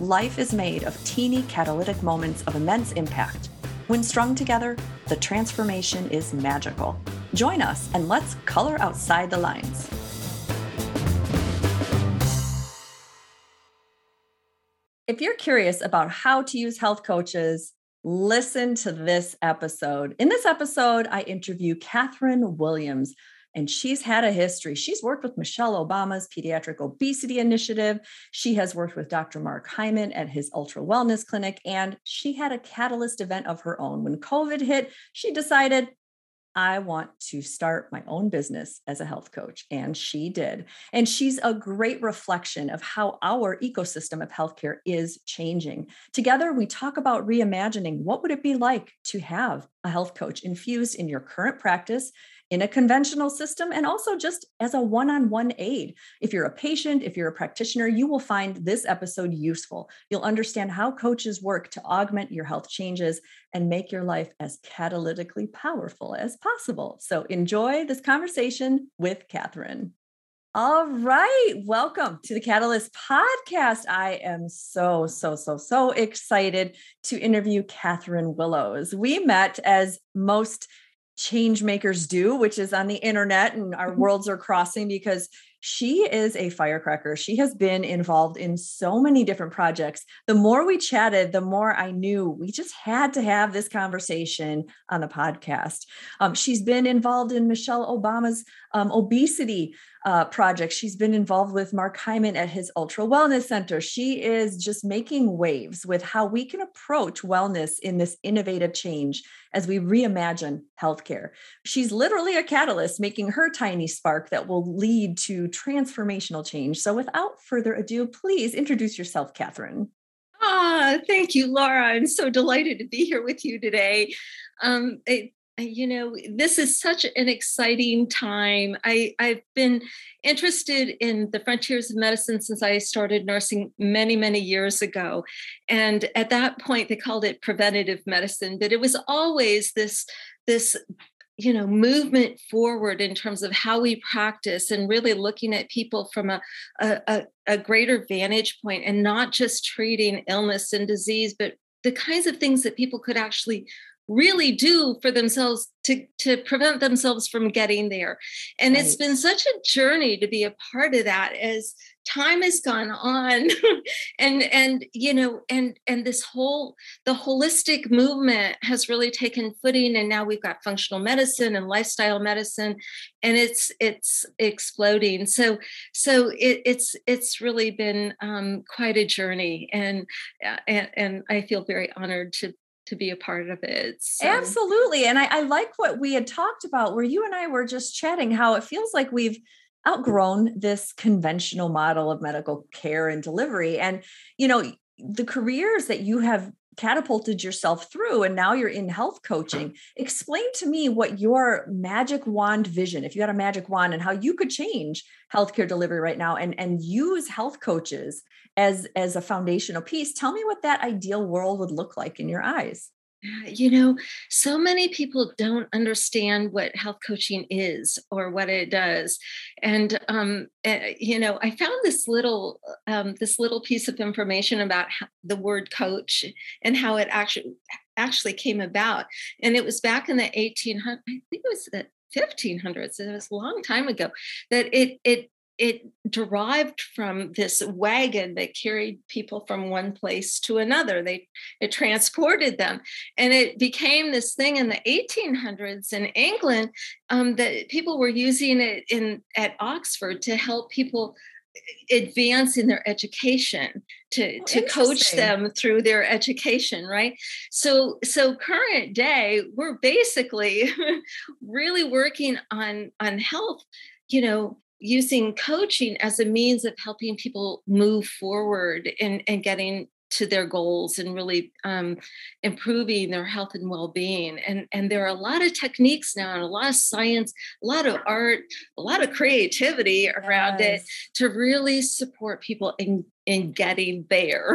Life is made of teeny catalytic moments of immense impact. When strung together, the transformation is magical. Join us and let's color outside the lines. If you're curious about how to use health coaches, listen to this episode. In this episode, I interview Catherine Willows, and she's had a history. She's worked with Michelle Obama's Pediatric Obesity Initiative. She has worked with Dr. Mark Hyman at his Ultra Wellness Clinic, and she had a catalyst event of her own. When COVID hit, she decided I want to start my own business as a health coach. And she did. And she's a great reflection of how our ecosystem of healthcare is changing. Together, we talk about reimagining what would it be like to have a health coach infused in your current practice in a conventional system and also just as a one on one aid. If you're a patient, if you're a practitioner, you will find this episode useful. You'll understand how coaches work to augment your health changes and make your life as catalytically powerful as possible. So enjoy this conversation with Catherine. All right. Welcome to the Catalyst podcast. I am so, so, so, so excited to interview Catherine Willows. We met as most change makers do, which is on the internet and our mm-hmm. worlds are crossing because she is a firecracker. She has been involved in so many different projects. The more we chatted, the more I knew we just had to have this conversation on the podcast. Um, she's been involved in Michelle Obama's um, obesity uh. She's been involved with Mark Hyman at his Ultra Wellness Center. She is just making waves with how we can approach wellness in this innovative change as we reimagine healthcare. She's literally a catalyst, making her tiny spark that will lead to transformational change. So, without further ado, please introduce yourself, Catherine. Ah, thank you, Lara. I'm so delighted to be here with you today. Um, it, you know this is such an exciting time. I, i've been interested in the frontiers of medicine since i started nursing many many years ago. And at that point they called it preventative medicine but it was always this this you know movement forward in terms of how we practice and really looking at people from a, a, a greater vantage point and not just treating illness and disease but the kinds of things that people could actually really do for themselves to to prevent themselves from getting there. And right. it's been such a journey to be a part of that as time has gone on. And and you know and and this whole the holistic movement has really taken footing and now we've got functional medicine and lifestyle medicine and it's it's exploding. So so it, it's it's really been um, quite a journey and, uh, and and i feel very honored to to be a part of it. So. Absolutely. And I, I like what we had talked about where you and I were just chatting, how it feels like we've outgrown this conventional model of medical care and delivery. And, you know, the careers that you have catapulted yourself through and now you're in health coaching. Explain to me what your magic wand vision if you had a magic wand and how you could change healthcare delivery right now and and use health coaches as as a foundational piece. Tell me what that ideal world would look like in your eyes you know so many people don't understand what health coaching is or what it does. And um, uh, you know i found this little um, this little piece of information about the word coach and how it actually actually came about. And it was back in the 1800s i think it was the 1500s it was a long time ago that it it it derived from this wagon that carried people from one place to another. They it transported them. And it became this thing in the 1800s in england um, that people were using it in at oxford to help people advance in their education to oh, to coach them through their education right? So so current day we're basically really working on on health you know using coaching as a means of helping people move forward and, and getting to their goals and really um, improving their health and well-being. And and there are a lot of techniques now and a lot of science a lot of art a lot of creativity around yes. it to really support people in in getting there.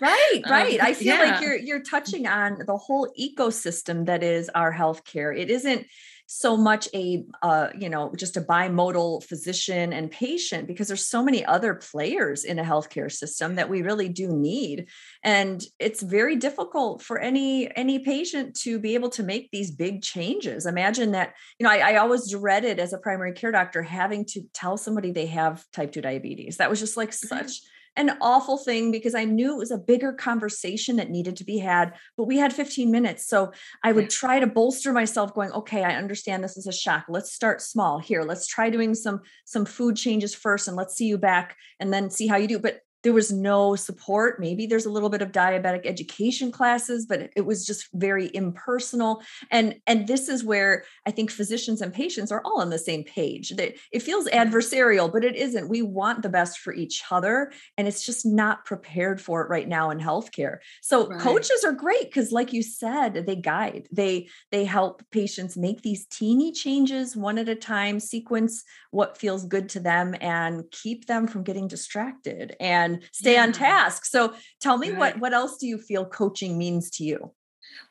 Right right. Um, i feel yeah. like you're you're touching on the whole ecosystem that is our healthcare. It isn't so much a uh, you know just a bimodal physician and patient because there's so many other players in a healthcare system that we really do need. And it's very difficult for any any patient to be able to make these big changes. Imagine that you know I, I always dreaded as a primary care doctor having to tell somebody they have type 2 diabetes. That was just like such an awful thing because I knew it was a bigger conversation that needed to be had, but we had 15 minutes. So I would try to bolster myself going, okay, I understand this is a shock. Let's start small here. Let's try doing some some food changes first and let's see you back and then see how you do. But there was no support. Maybe there's a little bit of diabetic education classes but it was just very impersonal. And and this is where i think physicians and patients are all on the same page. That it feels adversarial but it isn't. We want the best for each other and it's just not prepared for it right now in healthcare. So right. coaches are great because like you said they guide. They they help patients make these teeny changes one at a time sequence what feels good to them and keep them from getting distracted. And and stay yeah. on task. So tell me right. what what else do you feel coaching means to you?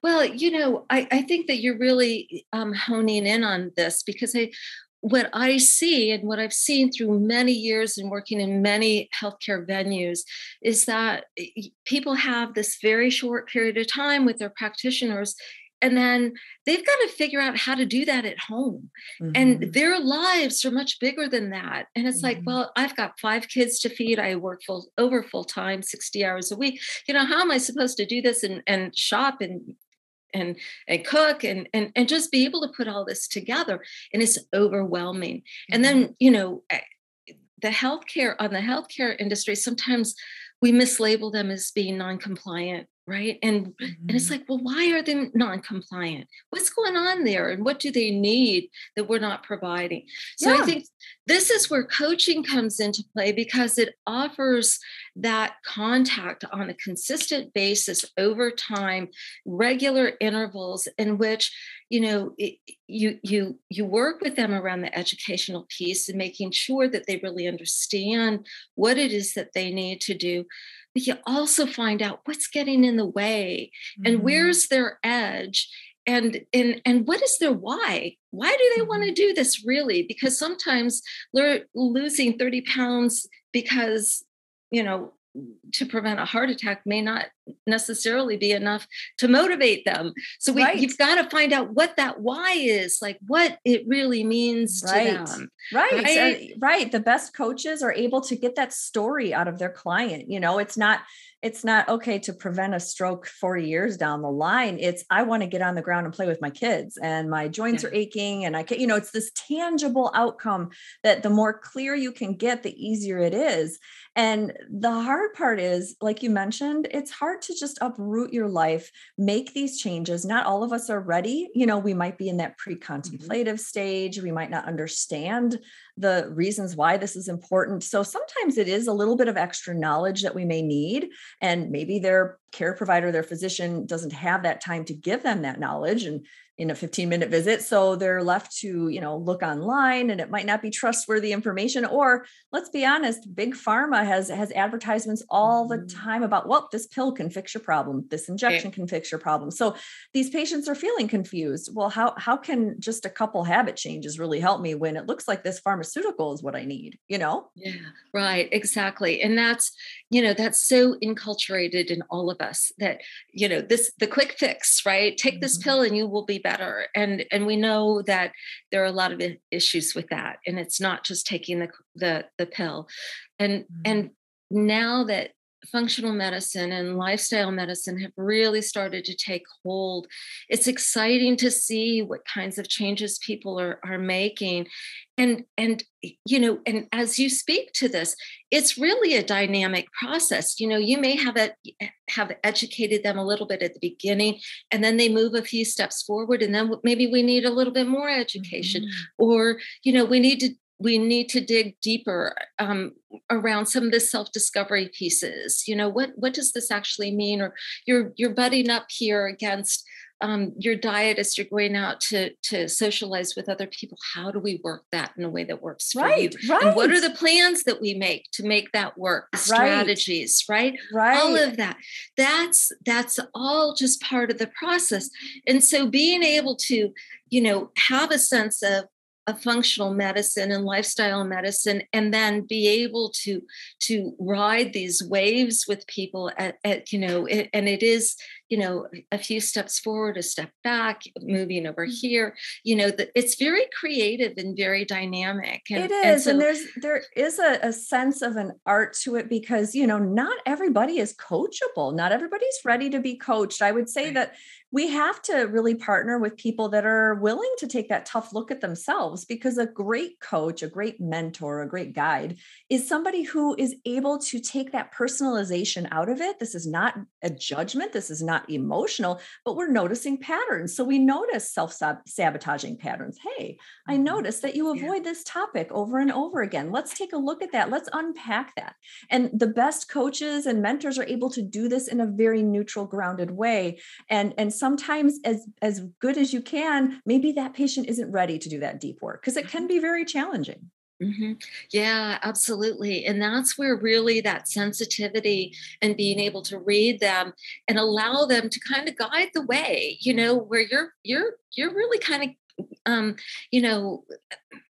Well, you know, I, I think that you're really um, honing in on this because I, what I see and what I've seen through many years and working in many healthcare venues is that people have this very short period of time with their practitioners and then they've got to figure out how to do that at home mm-hmm. and their lives are much bigger than that and it's mm-hmm. like well i've got five kids to feed i work full over full time 60 hours a week you know how am i supposed to do this and, and shop and and and cook and and and just be able to put all this together and it's overwhelming mm-hmm. and then you know eh, the healthcare on the healthcare industry sometimes we mislabel them as being non-compliant right and mm-hmm. and it's mm-hmm. like well why are they non-compliant what's going on there and what do they need that we're not providing so yeah. i think this is where coaching comes into play because it offers that contact on a consistent basis over time regular intervals in which you know it, you you you work with them around the educational piece and making sure that they really understand what it is that they need to do but you also find out what's getting in the way and mm-hmm. where's their edge and and and what is their why why do they want to mm-hmm. do this really because sometimes they're losing 30 pounds because you know to prevent a heart attack may not necessarily be enough to motivate them. So we, right. you've got to find out what that why is, like what it really means right. to them. Right. Right. right. The best coaches are able to get that story out of their client. You know, it's not it's not okay to prevent a stroke 40 years down the line. It's I want to get on the ground and play with my kids and my joints yeah. are aching and I can, you know, it's this tangible outcome that the more clear you can get, the easier it is. And the hard part is, like you mentioned, it's hard to just uproot your life, make these changes. Not all of us are ready. You know, we might be in that pre contemplative mm-hmm. stage, we might not understand the reasons why this is important. So sometimes it is a little bit of extra knowledge that we may need. And maybe their care provider, their physician doesn't have that time to give them that knowledge. And in a 15 minute visit so they're left to you know look online and it might not be trustworthy information or let's be honest big pharma has has advertisements all the mm-hmm. time about well this pill can fix your problem this injection can fix your problem so these patients are feeling confused well how how can just a couple habit changes really help me when it looks like this pharmaceutical is what i need you know yeah right exactly and that's you know that's so enculturated in all of us that you know this the quick fix right take mm-hmm. this pill and you will be better better and and we know that there are a lot of issues with that and it's not just taking the the, the pill and mm-hmm. and now that functional medicine and lifestyle medicine have really started to take hold. It's exciting to see what kinds of changes people are, are making. And, and you know, and as you speak to this, it's really a dynamic process. You know, you may have it have educated them a little bit at the beginning, and then they move a few steps forward, and then maybe we need a little bit more education, mm-hmm. or you know, we need to we need to dig deeper um, around some of the self-discovery pieces you know what what does this actually mean? Or you're you're butting up here against um, your diet as you're going out to to socialize with other people. How do we work that in a way that works for right, you? Right and what are the plans that we make to make that work? The strategies right? Right. all of that. That's that's all just part of the process. And so being able to you know have a sense of functional medicine and lifestyle medicine and then be able to to ride these waves with people at, at you know it, and it is you know a few steps forward a step back moving over mm. here you know that it's very creative and very dynamic and, it is and, so, and there's there is a, a, sense of an art to it because you know not everybody is coachable not everybody's ready to be coached i would say right. that we have to really partner with people that are willing to take that tough look at themselves because a great coach, a great mentor, a great guide is somebody who is able to take that personalization out of it. This is not a judgment, this is not emotional, but we're noticing patterns. So we notice self sabotaging patterns. Hey, I mm-hmm. noticed that you avoid yeah. this topic over and over again. Let's take a look at that. Let's unpack that. And the best coaches and mentors are able to do this in a very neutral, grounded way. And, and sometimes as, as good as you can, maybe that patient isn't ready to do that deep work because it can mm-hmm. be very challenging. Mm-hmm. Yeah, absolutely. And that's where really that sensitivity and being able to read them and allow them to kind of guide the way, you know, where you're you're you're really kind of um, you know,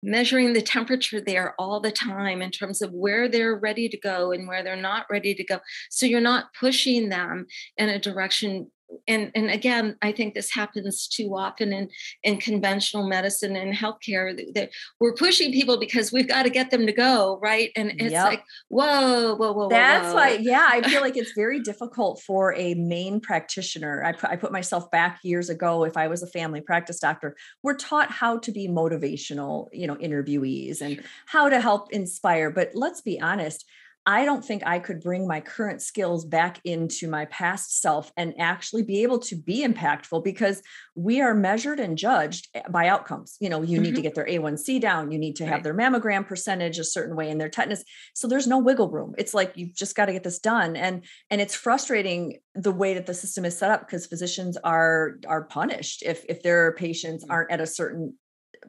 measuring the temperature there all the time in terms of where they're ready to go and where they're not ready to go. So you're not pushing them in a direction and and again i think this happens too often in in conventional medicine and healthcare that we're pushing people because we've got to get them to go right and it's yep. like whoa whoa whoa that's whoa. why yeah i feel like it's very difficult for a main practitioner I put, I put myself back years ago if i was a family practice doctor we're taught how to be motivational you know interviewees and how to help inspire but let's be honest I don't think I could bring my current skills back into my past self and actually be able to be impactful because we are measured and judged eh, by outcomes. You know, you mm-hmm. need to mm-hmm. get their A1C down, you need to have right. their mammogram percentage a certain way and their tetanus. So there's no wiggle room. It's like you've just got to get this done and and it's frustrating the way that the system is set up because physicians are are punished if if their patients mm. aren't at a certain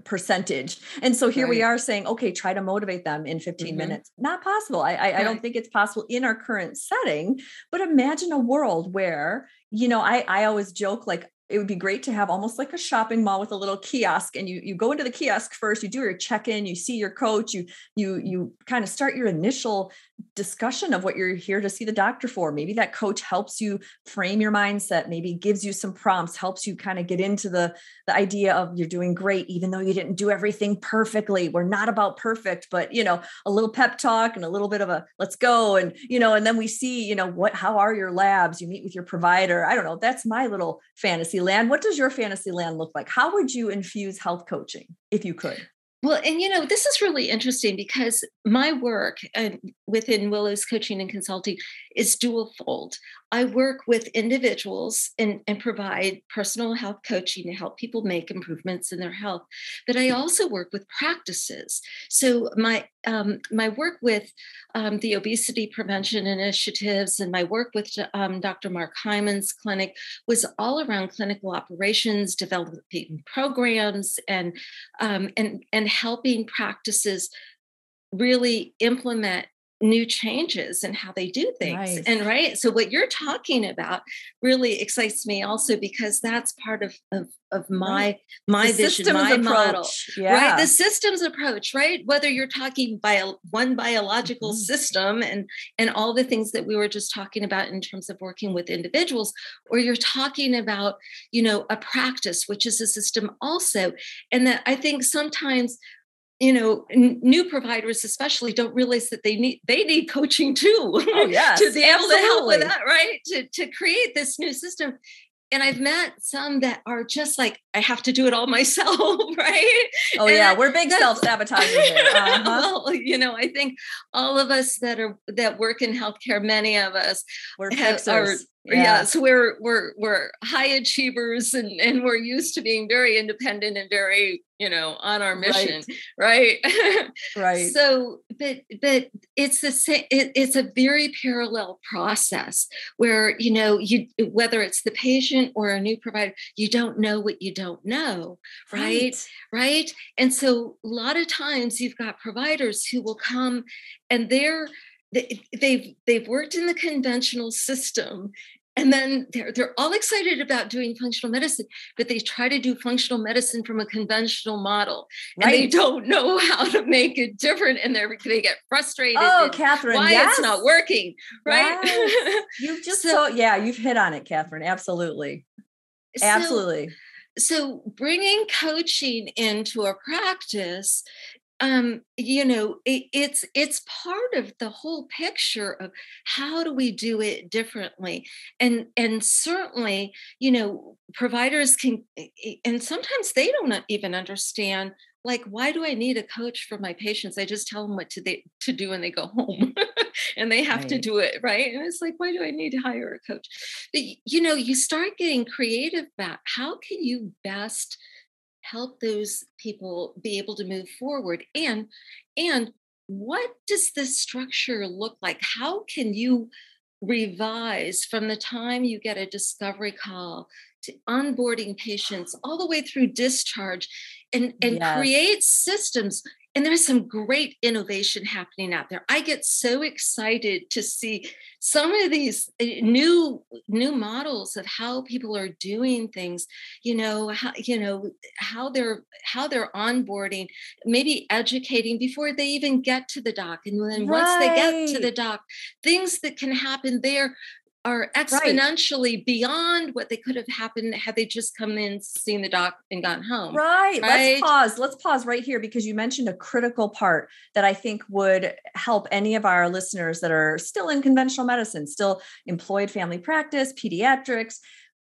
percentage. And so here right. we are saying, okay, try to motivate them in 15 mm-hmm. minutes. Not possible. I, I, right. I, don't think it's possible in our current setting. But imagine a world where, you know, I, I always joke like it would be great to have almost like a shopping mall with a little kiosk and you you go into the kiosk first you do your check-in you see your coach you you you kind of start your initial discussion of what you're here to see the doctor for. Maybe that coach helps you frame your mindset maybe gives you some prompts helps you kind of get into the the idea of you're doing great even though you didn't do everything perfectly. We're not about perfect but you know a little pep talk and a little bit of a let's go and you know and then we see you know what how are your labs? You meet with your provider. I don't know that's my little fantasy fantasy land. What does your fantasy land look like? How would you infuse health coaching if you could? Well, and you know, this is really interesting because my work uh, within Willows Coaching and Consulting is dual fold. I work with individuals and, and provide personal health coaching to help people make improvements in their health. But I also work with practices. So my um, my work with um, the obesity prevention initiatives and my work with um, Dr. Mark Hyman's clinic was all around clinical operations, developing programs, and um, and and helping practices really implement new changes in how they do things nice. and right so what you're talking about really excites me also because that's part of of, of my right. my the vision my approach. model yeah. right the systems approach right whether you're talking by one biological mm-hmm. system and and all the things that we were just talking about in terms of working with individuals or you're talking about you know a practice which is a system also and that i think sometimes you know n- new providers especially don't realize that they need they need coaching too oh, yes, to be able absolutely. to help with that right to, to create this new system and I've met some that are just like, I have to do it all myself, right? Oh and yeah, we're big self-sabotaging. Uh-huh. well, you know, I think all of us that are that work in healthcare, many of us we're fixers. are yeah. yes we're we're we're high achievers and and we're used to being very independent and very you know on our mission right right, right. so but but it's the same it, it's a very parallel process where you know you whether it's the patient or a new provider you don't know what you don't know right right, right? and so a lot of times you've got providers who will come and they're they've they've worked in the conventional system and then they're they're all excited about doing functional medicine but they try to do functional medicine from a conventional model right. and they don't know how to make it different and they they get frustrated oh catherine why yes. it's not working right yes. you've just so, so, yeah you've hit on it catherine absolutely absolutely so, so bringing coaching into a practice um you know it, it's it's part of the whole picture of how do we do it differently. And and certainly you know providers can and sometimes they don't even understand like why do i need a coach for my patients? I just tell them what to they to do when they go home and they have right. to do it right? And it's like why do i need to hire a coach? But you know you start getting creative about how can you best help those people be able to move forward and and what does this structure look like how can you revise from the time you get a discovery call to onboarding patients all the way through discharge and and yes. create systems and there's some great innovation happening out there i get so excited to see some of these eh, new new models of how people are doing things you know how you know how they're how they're onboarding maybe educating before they even get to the doc and then right. once they get to the doc things that can happen there are exponentially right. beyond what they could have happened had they just come in, seen the doc, and gone home. Right. right. Let's pause. Let's pause right here because you mentioned a critical part that I think would help any of our listeners that are still in conventional medicine, still employed family practice, pediatrics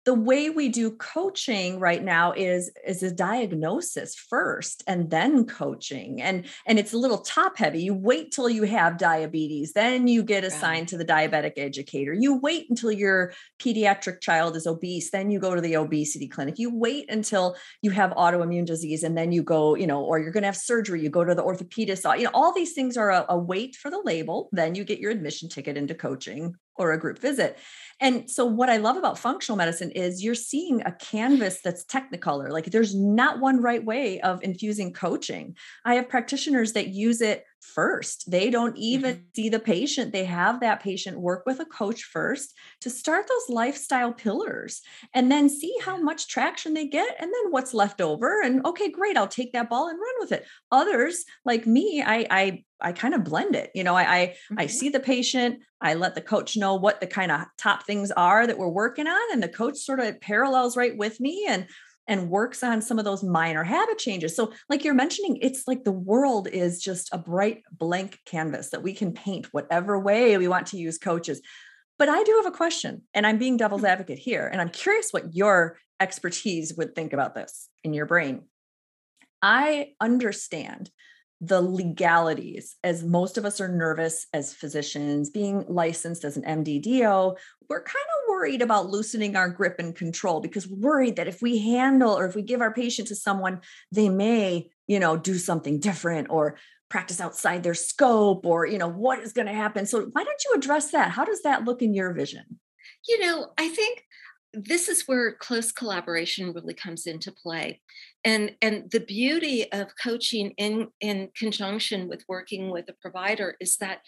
the way we do coaching right now is is a diagnosis first and then coaching and and it's a little top heavy. You wait till you have diabetes then you get assigned to the diabetic educator. You wait until your pediatric child is obese then you go to the obesity clinic. You wait until you have autoimmune disease and then you go you know or you're going to have surgery you go to the orthopedist you know all these things are a, a wait for the label then you get your admission ticket into coaching or a group visit. And so, what I love about functional medicine is you're seeing a canvas that's technicolor. Like, there's not one right way of infusing coaching. I have practitioners that use it first. They don't even mm-hmm. see the patient. They have that patient work with a coach first to start those lifestyle pillars and then see how much traction they get and then what's left over. And okay, great, I'll take that ball and run with it. Others, like me, I I I kind of blend it. You know, I I, mm-hmm. I see the patient, I let the coach know what the kind of top things are that we're working on, and the coach sort of parallels right with me. And and works on some of those minor habit changes. So, like you're mentioning, it's like the world is just a bright blank canvas that we can paint whatever way we want to use coaches. But I do have a question, and I'm being devil's mm-hmm. advocate here, and I'm curious what your expertise would think about this in your brain. I understand the legalities as most of us are nervous as physicians being licensed as an mddo we're kind of worried about loosening our grip and control because we're worried that if we handle or if we give our patient to someone they may you know do something different or practice outside their scope or you know what is going to happen. So why don't you address that? How does that look in your vision? You know i think this is where close collaboration really comes into play. And and the beauty of coaching in in conjunction with working with a provider is that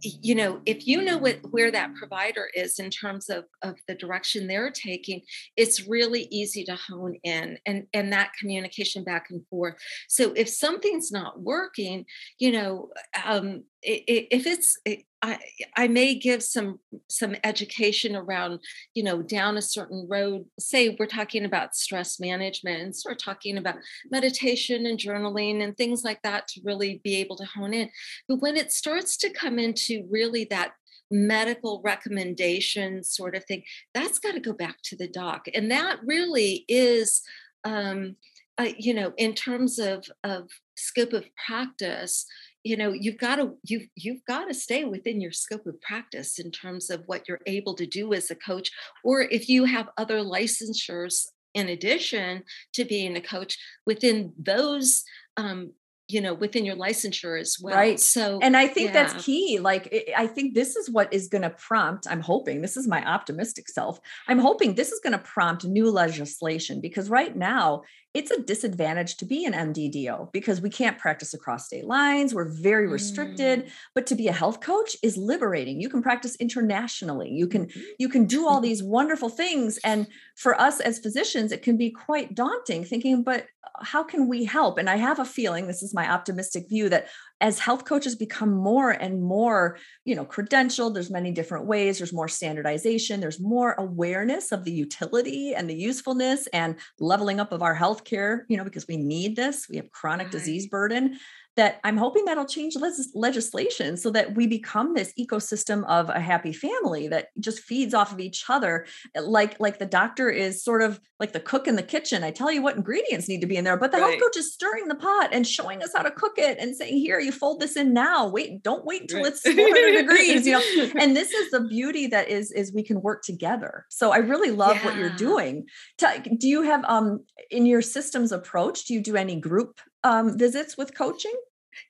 you know if you know what where that provider is in terms of of the direction they're taking it's really easy to hone in and and that communication back and forth. So if something's not working you know um if it's I, I may give some some education around you know down a certain road. Say we're talking about stress management and start talking about meditation and journaling and things like that to really be able to hone in. But when it starts to come into really that medical recommendation sort of thing that's got to go back to the doc. And that really is um, uh, you know in terms of of scope of practice you know you've got to you've you've got to stay within your scope of practice in terms of what you're able to do as a coach or if you have other licensures in addition to being a coach within those um, you know within your licensure as well right so and i think yeah. that's key like i think this is what is going to prompt i'm hoping this is my optimistic self i'm hoping this is going to prompt new legislation because right now it's a disadvantage to be an MDDO because we can't practice across state lines. We're very restricted. Mm. But to be a health coach is liberating. You can practice internationally. You can mm-hmm. you can do all these wonderful things. And for us as physicians, it can be quite daunting thinking, but how can we help? And I have a feeling, this is my optimistic view, that as health coaches become more and more you know credentialed there's many different ways there's more standardization there's more awareness of the utility and the usefulness and leveling up of our healthcare you know because we need this we have chronic right. disease burden that I'm hoping that'll change legislation so that we become this ecosystem of a happy family that just feeds off of each other. Eh, like, like the doctor is sort of like the cook in the kitchen. I tell you what ingredients need to be in there, but the right. health coach is stirring the pot and showing us how to cook it and saying, here, you fold this in now. Wait, don't wait until right. it's 400 degrees, you know? And this is the beauty that is, is we can work together. So I really love yeah. what you're doing. Do you have, um, in your systems approach, do you do any group um, visits with coaching?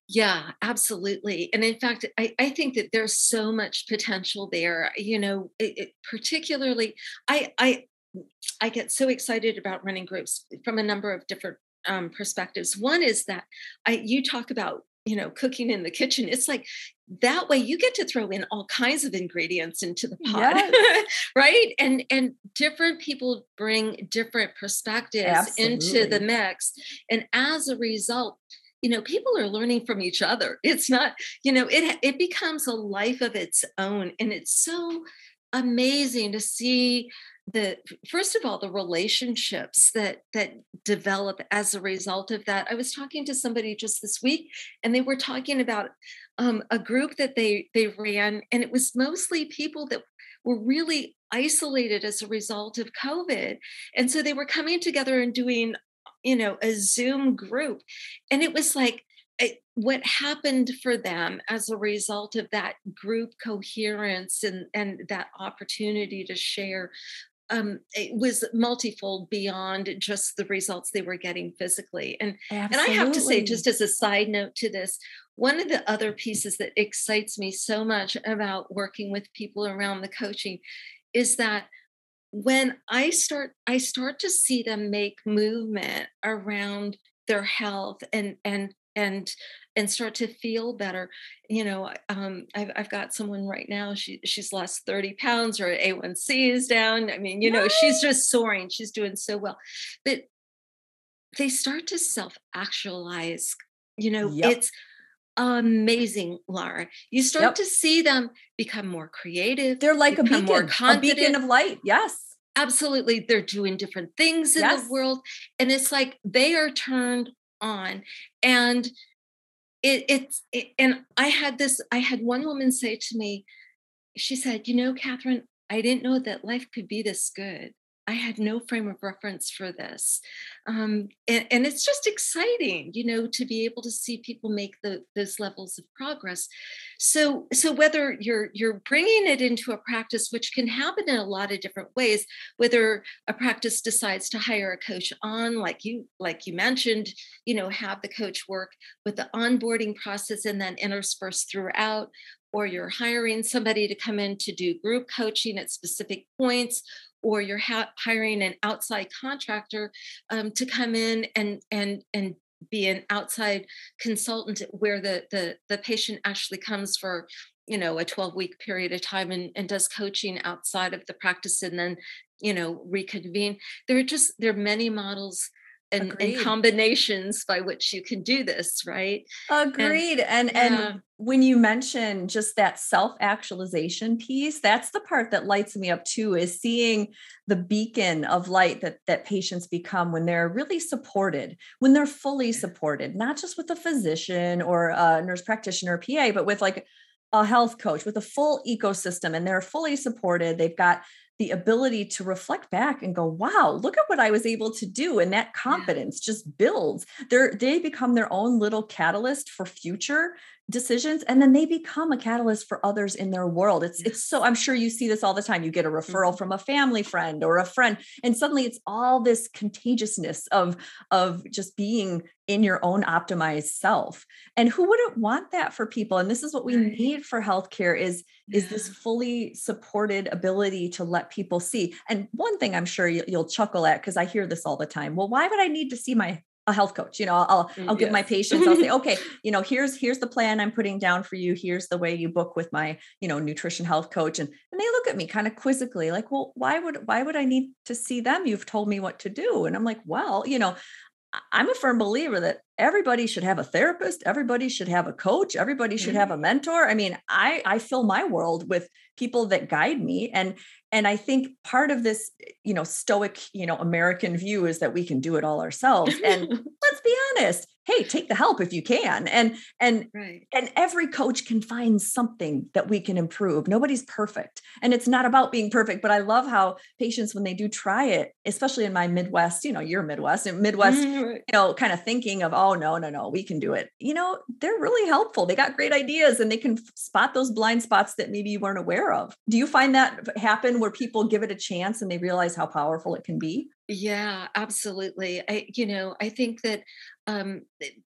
Yeah, absolutely. And in fact, I, I think that there's so much potential there. You know, it, it, particularly, I, I, I get so excited about running groups from a number of different um, perspectives. One is that I, you talk about, you know, cooking in the kitchen. It's like that way you get to throw in all kinds of ingredients into the pot yes. right and and different people bring different perspectives Absolutely. into the mix and as a result you know people are learning from each other. It's not you know it it becomes a life of its own and it's so amazing to see the first of all the relationships that that develop as a result of that. I was talking to somebody just this week and they were talking about um, a group that they they ran and it was mostly people that were really isolated as a result of covid and so they were coming together and doing you know a zoom group and it was like it, what happened for them as a result of that group coherence and and that opportunity to share um, it was multifold beyond just the results they were getting physically. And Absolutely. and I have to say, just as a side note to this, one of the other pieces that excites me so much about working with people around the coaching is that when i start i start to see them make movement around their health and and and and start to feel better you know um, I've, I've got someone right now she she's lost 30 pounds her a1c is down i mean you know she's just soaring she's doing so well but they start to self actualize you know yep. it's amazing, Lara. You start yep. to see them become more creative. They're like a beacon, more confident. a beacon of light. Yes. Absolutely. They're doing different things in yes. the world. And it's like they are turned on. And it, it's, it, and I had this, I had one woman say to me, she said, You know, Catherine, I didn't know that life could be this good. I had no frame of reference for this. Um, and, and, it's just exciting, you know, to be able to see people make the, those levels of progress. So, so whether you're you're bringing it into a practice, which can happen in a lot of different ways, whether a practice decides to hire a coach on, like you like you mentioned, you know, have the coach work with the onboarding process and then intersperse throughout, or you're hiring somebody to come in to do group coaching at specific points or you're ha- hiring an outside contractor um, to come in and and and be an outside consultant where the the the patient actually comes for you know a 12 week period of time and, and does coaching outside of the practice and then you know reconvene. There are just there are many models and, and, combinations by which you can do this right? Agreed and and, yeah. and when you mention just that self actualization piece that's the part that lights me up too is seeing the beacon of light that that patients become when they're really supported when they're fully supported not just with a physician or a nurse practitioner or pa but with like a health coach with a full ecosystem and they're fully supported they've got the ability to reflect back and go wow look at what i was able to do and that confidence yeah. just builds they they become their own little catalyst for future decisions and then they become a catalyst for others in their world it's it's so i'm sure you see this all the time you get a referral mm-hmm. from a family friend or a friend and suddenly it's all this contagiousness of of just being in your own optimized self and who wouldn't want that for people and this is what we right. need for healthcare is yeah. is this fully supported ability to let people see and one thing i'm sure you, will chuckle at because i hear this all the time well why would i need to see my a health coach you know i'll i'll yes. give my patients i'll say okay you know here's here's the plan i'm putting down for you. Here's the way you book with my you know nutrition health coach. And and they look at me kind of quizzically like well why would why would i need to see them? You've told me what to do. And i'm like well you know i'm a firm believer that everybody should have a therapist everybody should have a coach everybody should mm-hmm. have a mentor i mean i i fill my world with people that guide me and and i think part of this you know stoic you know american view is that we can do it all ourselves and let's be honest hey take the help if you can and and right. and every coach can find something that we can improve. Nobody's perfect and it's not about being perfect but i love how patients when they do try it especially in my midwest you know you're midwest and midwest mm-hmm. you know kind of thinking of oh no no no we can do it. You know they're really helpful. They got great ideas and they can spot those blind spots that maybe you weren't aware of. Do you find that happen where people give it a chance and they realize how powerful it can be yeah absolutely. I you know i think that um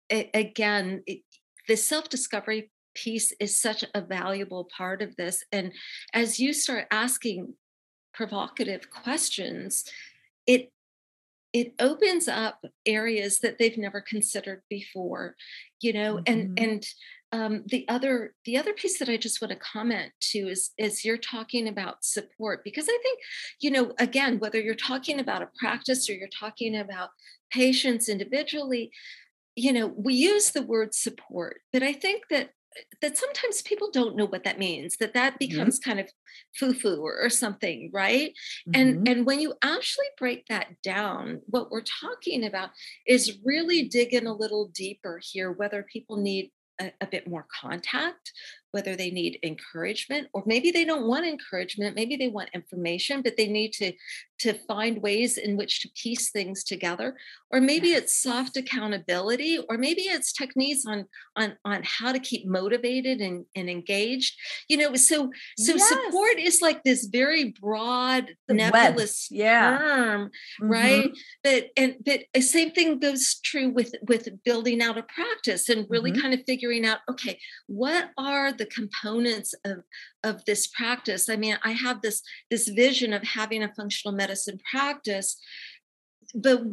again it, the self discovery piece is such a valuable part of this and as you start asking provocative questions it it opens up areas that they've never considered before you know mm-hmm. and and um, the other the other piece that i just want to comment to is is you're talking about support because i think you know again whether you're talking about a practice or you're talking about patients individually you know we use the word support but i think that that sometimes people don't know what that means that that mm-hmm. becomes mm-hmm. kind of foo-foo or, or something right mm-hmm. and and when you actually break that down what we're talking about is really digging a little deeper here whether people need a, a, bit more contact, whether they need encouragement, or maybe they don't want encouragement, maybe they want information, but they need to, to find ways in which to piece things together. Or maybe it's soft accountability, or maybe it's techniques on on, on how to keep motivated and, and engaged. You know, so so yes. support is like this very broad, the nebulous yeah. term, mm-hmm. right? But and but the same thing goes true with with building out a practice and really mm-hmm. kind of figuring out okay what are the components of of this practice. I mean i have this this vision of having a functional medicine practice but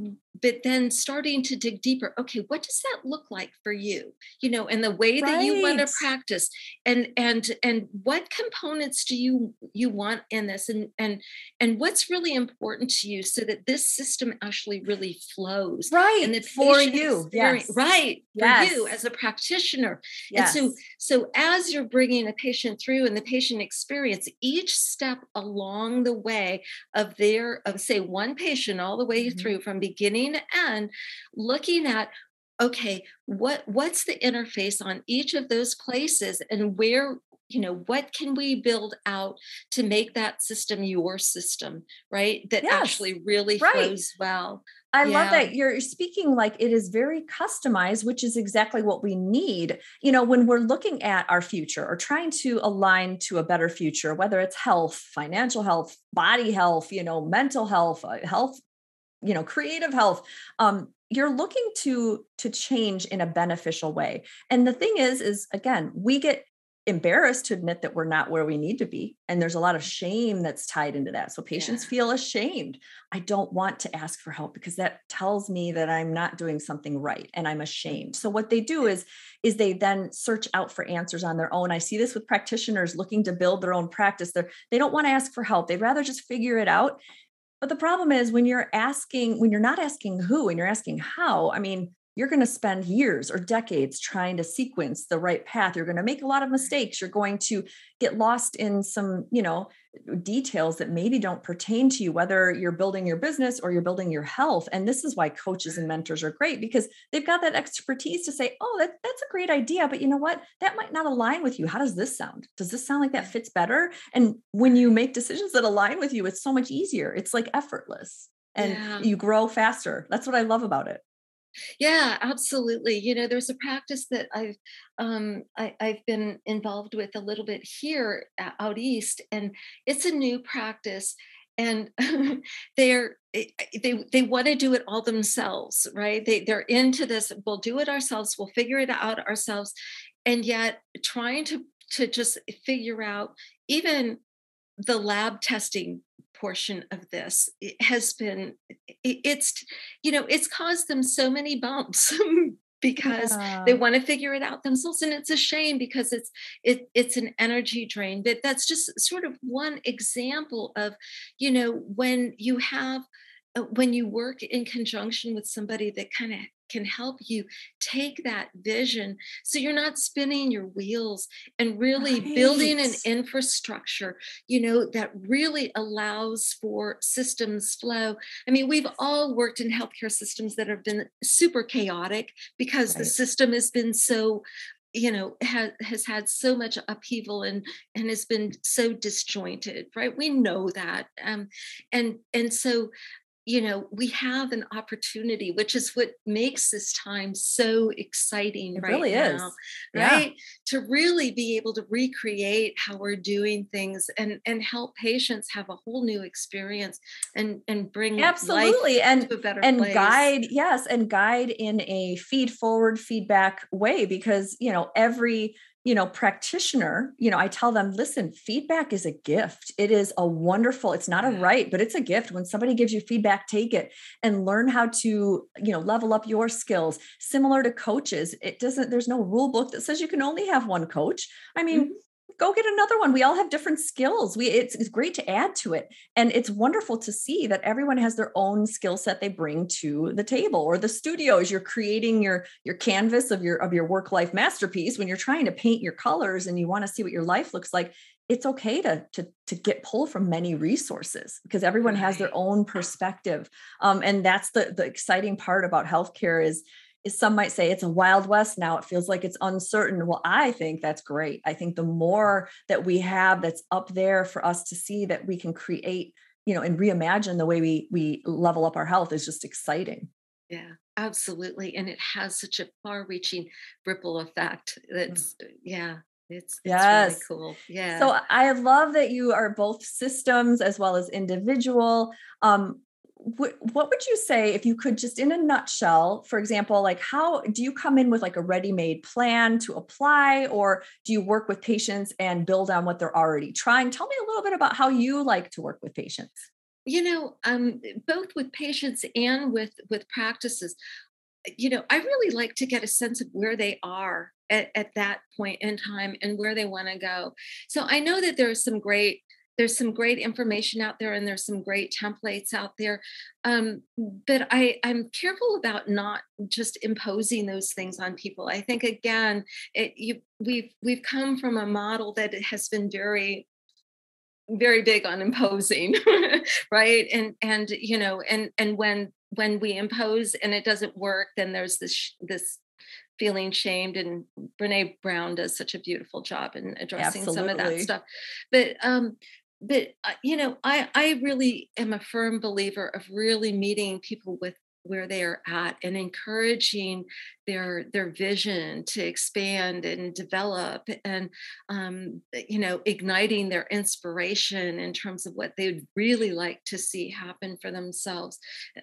but then starting to dig deeper okay what does that look like for you you know and the way right. that you want to practice and and and what components do you you want in this and and and what's really important to you so that this system actually really flows right and that for you yes. right for you as a practitioner yes. and so so as you're bringing a patient through and the patient experience each step along the way of their of say one patient all the way mm-hmm. through from beginning to end, looking at okay, what what's the interface on each of those places and where you know what can we build out to make that system your system right that yes, actually really right. flows well I yeah. love that you're speaking like it is very customized, which is exactly what we need. You know, when we're looking at our future or trying to align to a better future, whether it's health, financial health, body health, you know, mental health, uh, health you know creative health um you're looking to to change in a beneficial way. And the thing is is again we get embarrassed to admit that we're not where we need to be and there's a lot of shame that's tied into that. So patients yeah. feel ashamed. I don't want to ask for help because that tells me that i'm not doing something right and i'm ashamed. So what they do is is they then search out for answers on their own. I see this with practitioners looking to build their own practice. They're they don't want to ask for help. They'd rather just figure it out but the problem is when you're asking, when you're not asking who and you're asking how, I mean, you're going to spend years or decades trying to sequence the right path. You're going to make a lot of mistakes. You're going to get lost in some, you know, details that maybe don't pertain to you, whether you're building your business or you're building your health. And this is why coaches and mentors are great because they've got that expertise to say, oh, that, that's a great idea. But you know what? That might not align with you. How does this sound? Does this sound like that fits better? And when you make decisions that align with you, it's so much easier. It's like effortless and yeah. you grow faster. That's what I love about it. Yeah, absolutely. You know, there's a practice that I've um, I, have been involved with a little bit here out east, and it's a new practice. And they're eh, eh, they they want to do it all themselves, right? They they're into this. We'll do it ourselves. We'll figure it out ourselves, and yet trying to to just figure out even the lab testing portion of this it has been it's you know it's caused them so many bumps because yeah. they want to figure it out themselves and it's a shame because it's it, it's an energy drain but that's just sort of one example of you know when you have uh, when you work in conjunction with somebody that kind of can help you take that vision so you're not spinning your wheels and really right. building an infrastructure you know that really allows for systems flow i mean we've all worked in healthcare systems that have been super chaotic because right. the system has been so you know has has had so much upheaval and and has been so disjointed right we know that um and and so you know we have an opportunity which is what makes this time so exciting it right really now, is right yeah. to really be able to recreate how we're doing things and and help patients have a whole new experience and and bring absolutely and and place. guide yes and guide in a feed forward feedback way because you know every you know practitioner you know i tell them listen feedback is a gift. It is a wonderful it's not a right but it's a gift. When somebody gives you feedback take it and learn how to you know level up your skills. Similar to coaches it doesn't there's no rule book that says you can only have one coach. I mean mm-hmm go get another one. We all have different skills. We it's, it's great to add to it. And it's wonderful to see that everyone has their own skill set they bring to the table or the studio as you're creating your your canvas of your of your work life masterpiece when you're trying to paint your colors and you want to see what your life looks like it's okay to to to get pull from many resources because everyone has their own perspective um, and that's the the exciting part about healthcare is some might say it's a wild west now it feels like it's uncertain well i think that's great i think the more that we have that's up there for us to see that we can create you know and reimagine the way we we level up our health is just exciting yeah absolutely and it has such a far reaching ripple effect that's mm. yeah it's, yes. It's really cool. Yeah. So I love that you are both systems as well as individual. Um, what, would you say if you could just in a nutshell for example like how do you come in with like a ready-made plan to apply or do you work with patients and build on what they're already trying? Tell me a little bit about how you like to work with patients. You know um, both with patients and with with practices you know i really like to get a sense of where they are at, at that point in time and where they want to go. So i know that there are some great there's some great information out there and there's some great templates out there um, but I, i'm careful about not just imposing those things on people. I think again it, you, we've we've come from a model that has been very very big on imposing right? And and you know and and when when we impose and it doesn't work then there's this this feeling shamed and Brené Brown does such a beautiful job in addressing Absolutely. some of that stuff. But um but uh, you know i i really am a firm believer of really meeting people with where they are at and encouraging their their vision to expand and develop and um, you know igniting their inspiration in terms of what they'd really like to see happen for themselves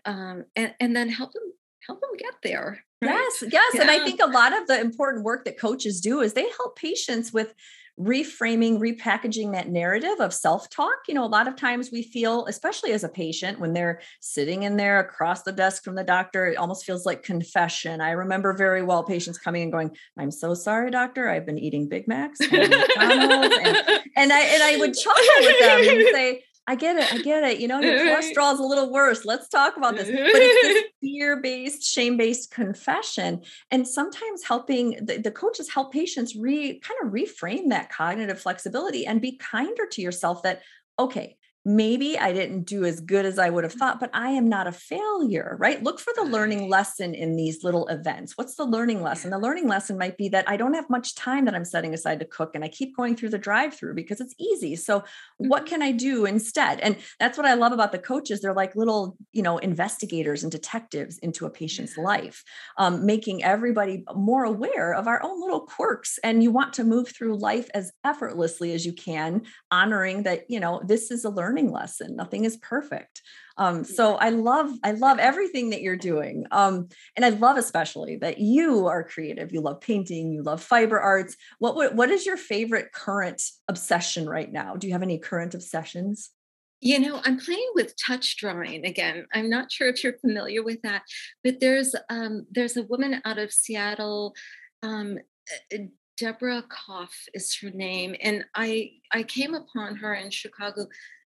um, and, and then help them help them get there right? yes yes yeah. and i think a lot of the important work that coaches do is they help patients with reframing, repackaging that narrative of self talk. You know, a lot of times we feel, especially as a patient, when they're sitting in there across the desk from the doctor, it almost feels like confession. I remember very well patients coming and going, I'm so sorry, doctor. I've been eating Big Macs and McDonald's. and, and, I, and I would chuckle with them and say, I get it. I get it. You know, your cholesterol is a little worse. Let's talk about this. But it's this fear based, shame based confession. And sometimes helping the, the coaches help patients re kind of reframe that cognitive flexibility and be kinder to yourself that, okay, maybe I didn't do as good as I would have thought, but I am not a failure, right? Look for the learning lesson in these little events. What's the learning lesson? The learning lesson might be that I don't have much time that I'm setting aside to cook and I keep going through the drive through because it's easy. So, what mm-hmm. can I do instead? And that's what I love about the coaches. They're like little, you know, investigators and detectives into a patient's life, um, making everybody more aware of our own little quirks. And you want to move through life as effortlessly as you can, honoring that, you know, this is a learning learning lesson nothing is perfect. Um, so i love i love everything that you're doing um, and i love especially that you are creative you love painting you love fiber arts. What, what what is your favorite current obsession right now? Do you have any current obsessions? You know i'm playing with touch drawing again. I'm not sure if you're familiar with that but there's um, there's a woman out of seattle um, Deborah Koff is her name, and I I came upon her in Chicago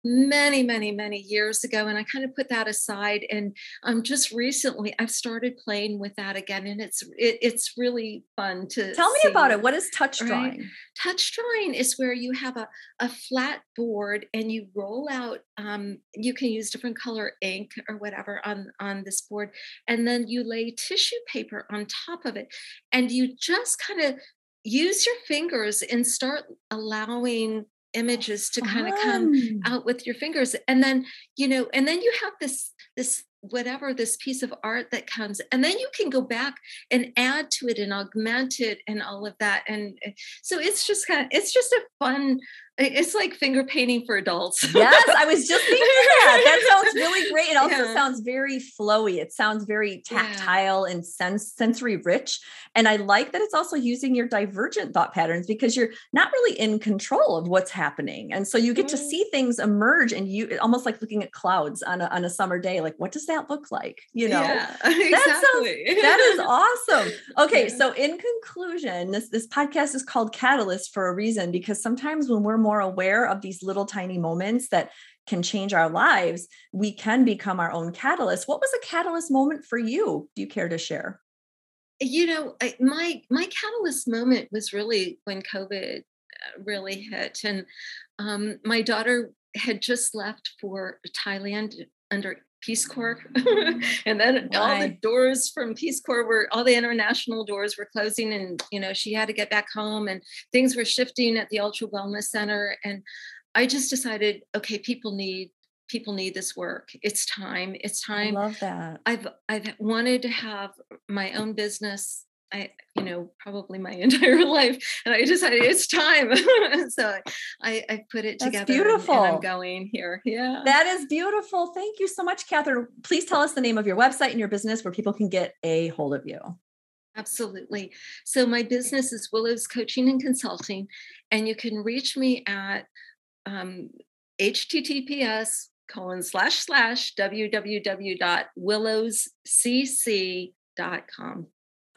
many many many years ago and i kind of put that aside and um, just recently i've started playing with that again and it's it, it's really fun to tell me see. about it what is touch drawing right? touch drawing is where you have a, a flat board and you roll out um, you can use different color ink or whatever on on this board and then you lay tissue paper on top of it and you just kind of use your fingers and start allowing images to kind of come out with your fingers and then you know and then you have this this whatever this piece of art that comes and then you can go back and add to it and augment it and all of that and eh, so it's just kind of it's just a fun it's like finger painting for adults. yes, I was just thinking that. That sounds really great. It also yeah. sounds very flowy. It sounds very tactile yeah. and sense sensory rich. And I like that it's also using your divergent thought patterns because you're not really in control of what's happening. And so you get to mm-hmm. see things emerge and you almost like looking at clouds on a, on a summer day. Like, what does that look like? You know, yeah, exactly. that, sounds, that is awesome. Okay. So in conclusion, this, this podcast is called Catalyst for a reason because sometimes when we're more aware of these little tiny moments that can change our lives, we can become our own catalyst. What was a catalyst moment for you? Do you care to share? You know, my my catalyst moment was really when COVID uh, really hit, and um, my daughter had just left for Thailand under Peace Corps. and then Why? all the doors from Peace Corps were all the international doors were closing and you know she had to get back home and things were shifting at the Ultra Wellness Center and I just decided okay people need people need this work. It's time. It's time. I love that. I've I've wanted to have my own business I, you know, probably my entire life. And I decided it's time. so I, I put it That's together. Beautiful. And, and I'm going here. Yeah. That is beautiful. Thank you so much, Catherine. Please tell us the name of your website and your business where people can get a hold of you. Absolutely. So my business is Willows Coaching and Consulting, and you can reach me at um, https colon slash slash www.willowscc.com.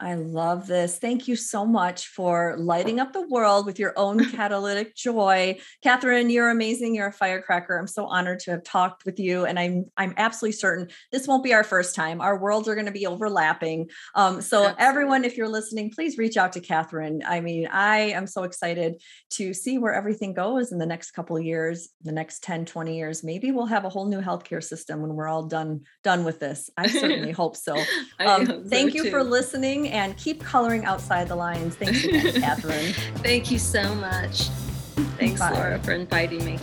I love this. Thank you so much for lighting up the world with your own catalytic joy. Catherine, you're amazing. You're a firecracker. I'm so honored to have talked with you. And I'm I'm absolutely certain this won't be our first time. Our worlds are going to be overlapping. Um, so Absolutely. everyone, if you're listening, please reach out to Catherine. I mean, I am so excited to see where everything goes in the next couple of years, the next 10, 20 years. Maybe we'll have a whole new healthcare system when we're all done done with this. I certainly hope so. Um, hope thank you too. for listening and keep coloring outside the lines. Thanks again, Catherine. Thank you so much. Thanks, Bye. Lara, for inviting me.